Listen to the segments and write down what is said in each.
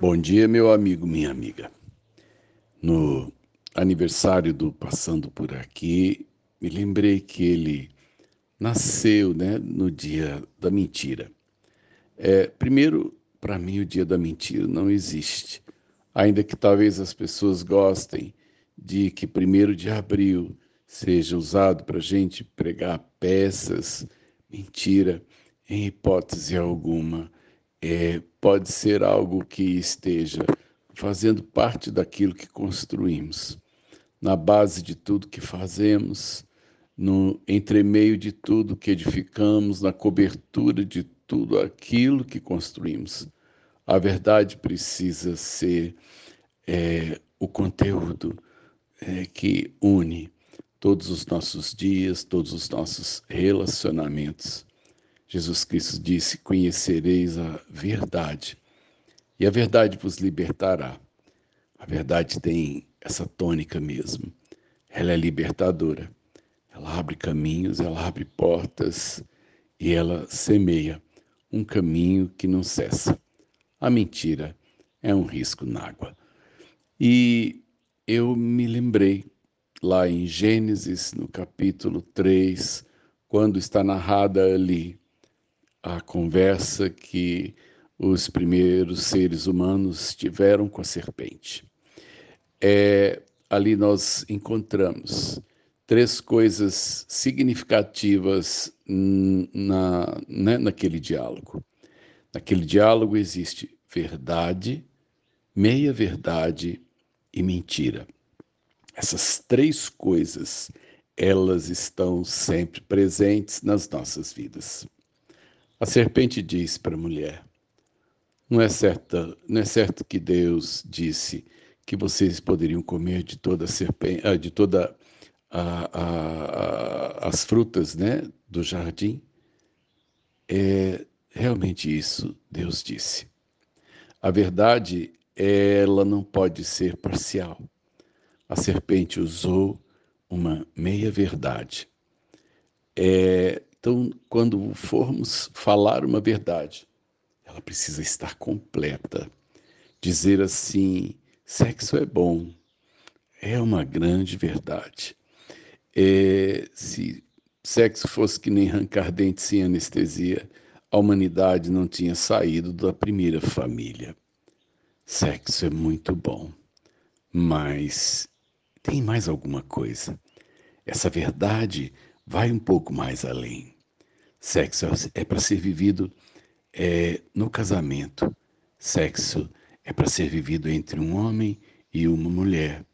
Bom dia, meu amigo, minha amiga. No aniversário do Passando por Aqui, me lembrei que ele nasceu né, no dia da mentira. É, primeiro, para mim, o dia da mentira não existe. Ainda que talvez as pessoas gostem de que primeiro de abril seja usado para a gente pregar peças, mentira, em hipótese alguma é, pode ser algo que esteja fazendo parte daquilo que construímos, na base de tudo que fazemos, no entremeio de tudo que edificamos, na cobertura de tudo aquilo que construímos. A verdade precisa ser é, o conteúdo é, que une todos os nossos dias, todos os nossos relacionamentos. Jesus Cristo disse: Conhecereis a verdade, e a verdade vos libertará. A verdade tem essa tônica mesmo. Ela é libertadora. Ela abre caminhos, ela abre portas e ela semeia um caminho que não cessa. A mentira é um risco na água. E eu me lembrei lá em Gênesis, no capítulo 3, quando está narrada ali a conversa que os primeiros seres humanos tiveram com a serpente. É, ali nós encontramos três coisas significativas na, né, naquele diálogo. Naquele diálogo existe verdade, meia-verdade e mentira. Essas três coisas, elas estão sempre presentes nas nossas vidas. A serpente diz para a mulher: não é, certo, não é certo que Deus disse que vocês poderiam comer de toda a serpente, ah, de toda a, a, a, as frutas, né, do jardim? É realmente isso Deus disse. A verdade, ela não pode ser parcial. A serpente usou uma meia verdade. É, então, quando formos falar uma verdade, ela precisa estar completa. Dizer assim: sexo é bom, é uma grande verdade. É, se sexo fosse que nem arrancar dentes sem anestesia, a humanidade não tinha saído da primeira família. Sexo é muito bom, mas tem mais alguma coisa. Essa verdade vai um pouco mais além. Sexo é para ser vivido é, no casamento. Sexo é para ser vivido entre um homem e uma mulher.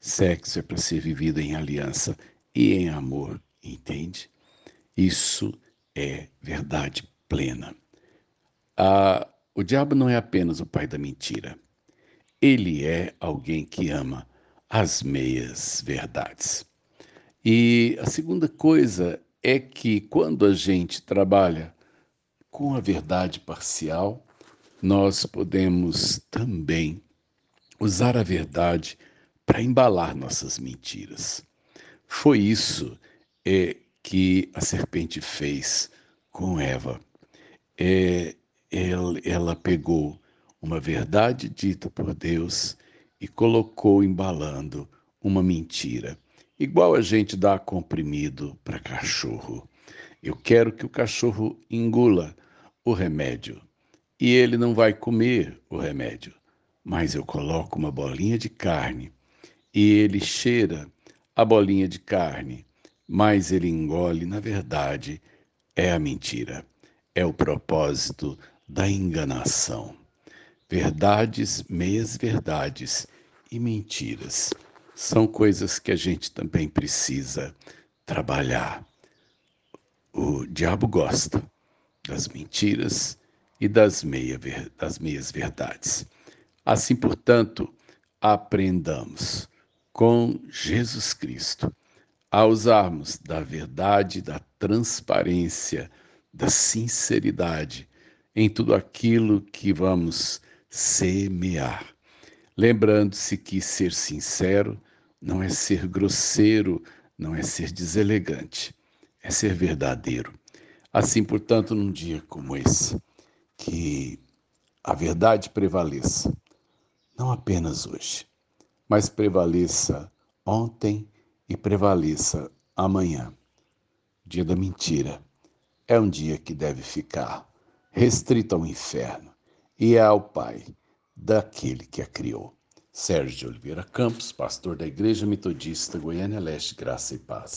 Sexo é para ser vivido em aliança e em amor, entende? Isso é verdade plena. Ah, o diabo não é apenas o pai da mentira. Ele é alguém que ama as meias verdades. E a segunda coisa é que quando a gente trabalha com a verdade parcial, nós podemos também usar a verdade para embalar nossas mentiras. Foi isso é, que a serpente fez com Eva. É, ela, ela pegou uma verdade dita por Deus e colocou embalando uma mentira. Igual a gente dá comprimido para cachorro. Eu quero que o cachorro engula o remédio e ele não vai comer o remédio, mas eu coloco uma bolinha de carne e ele cheira a bolinha de carne, mas ele engole, na verdade, é a mentira, é o propósito da enganação. Verdades, meias verdades e mentiras são coisas que a gente também precisa trabalhar. O diabo gosta das mentiras e das, meia, das meias verdades. Assim, portanto, aprendamos com Jesus Cristo a usarmos da verdade, da transparência, da sinceridade em tudo aquilo que vamos semear. Lembrando-se que ser sincero não é ser grosseiro, não é ser deselegante, é ser verdadeiro. Assim, portanto, num dia como esse, que a verdade prevaleça, não apenas hoje, mas prevaleça ontem e prevaleça amanhã. Dia da mentira é um dia que deve ficar restrito ao inferno e é ao Pai daquele que a criou. Sérgio Oliveira Campos, pastor da Igreja Metodista Goiânia Leste, Graça e Paz.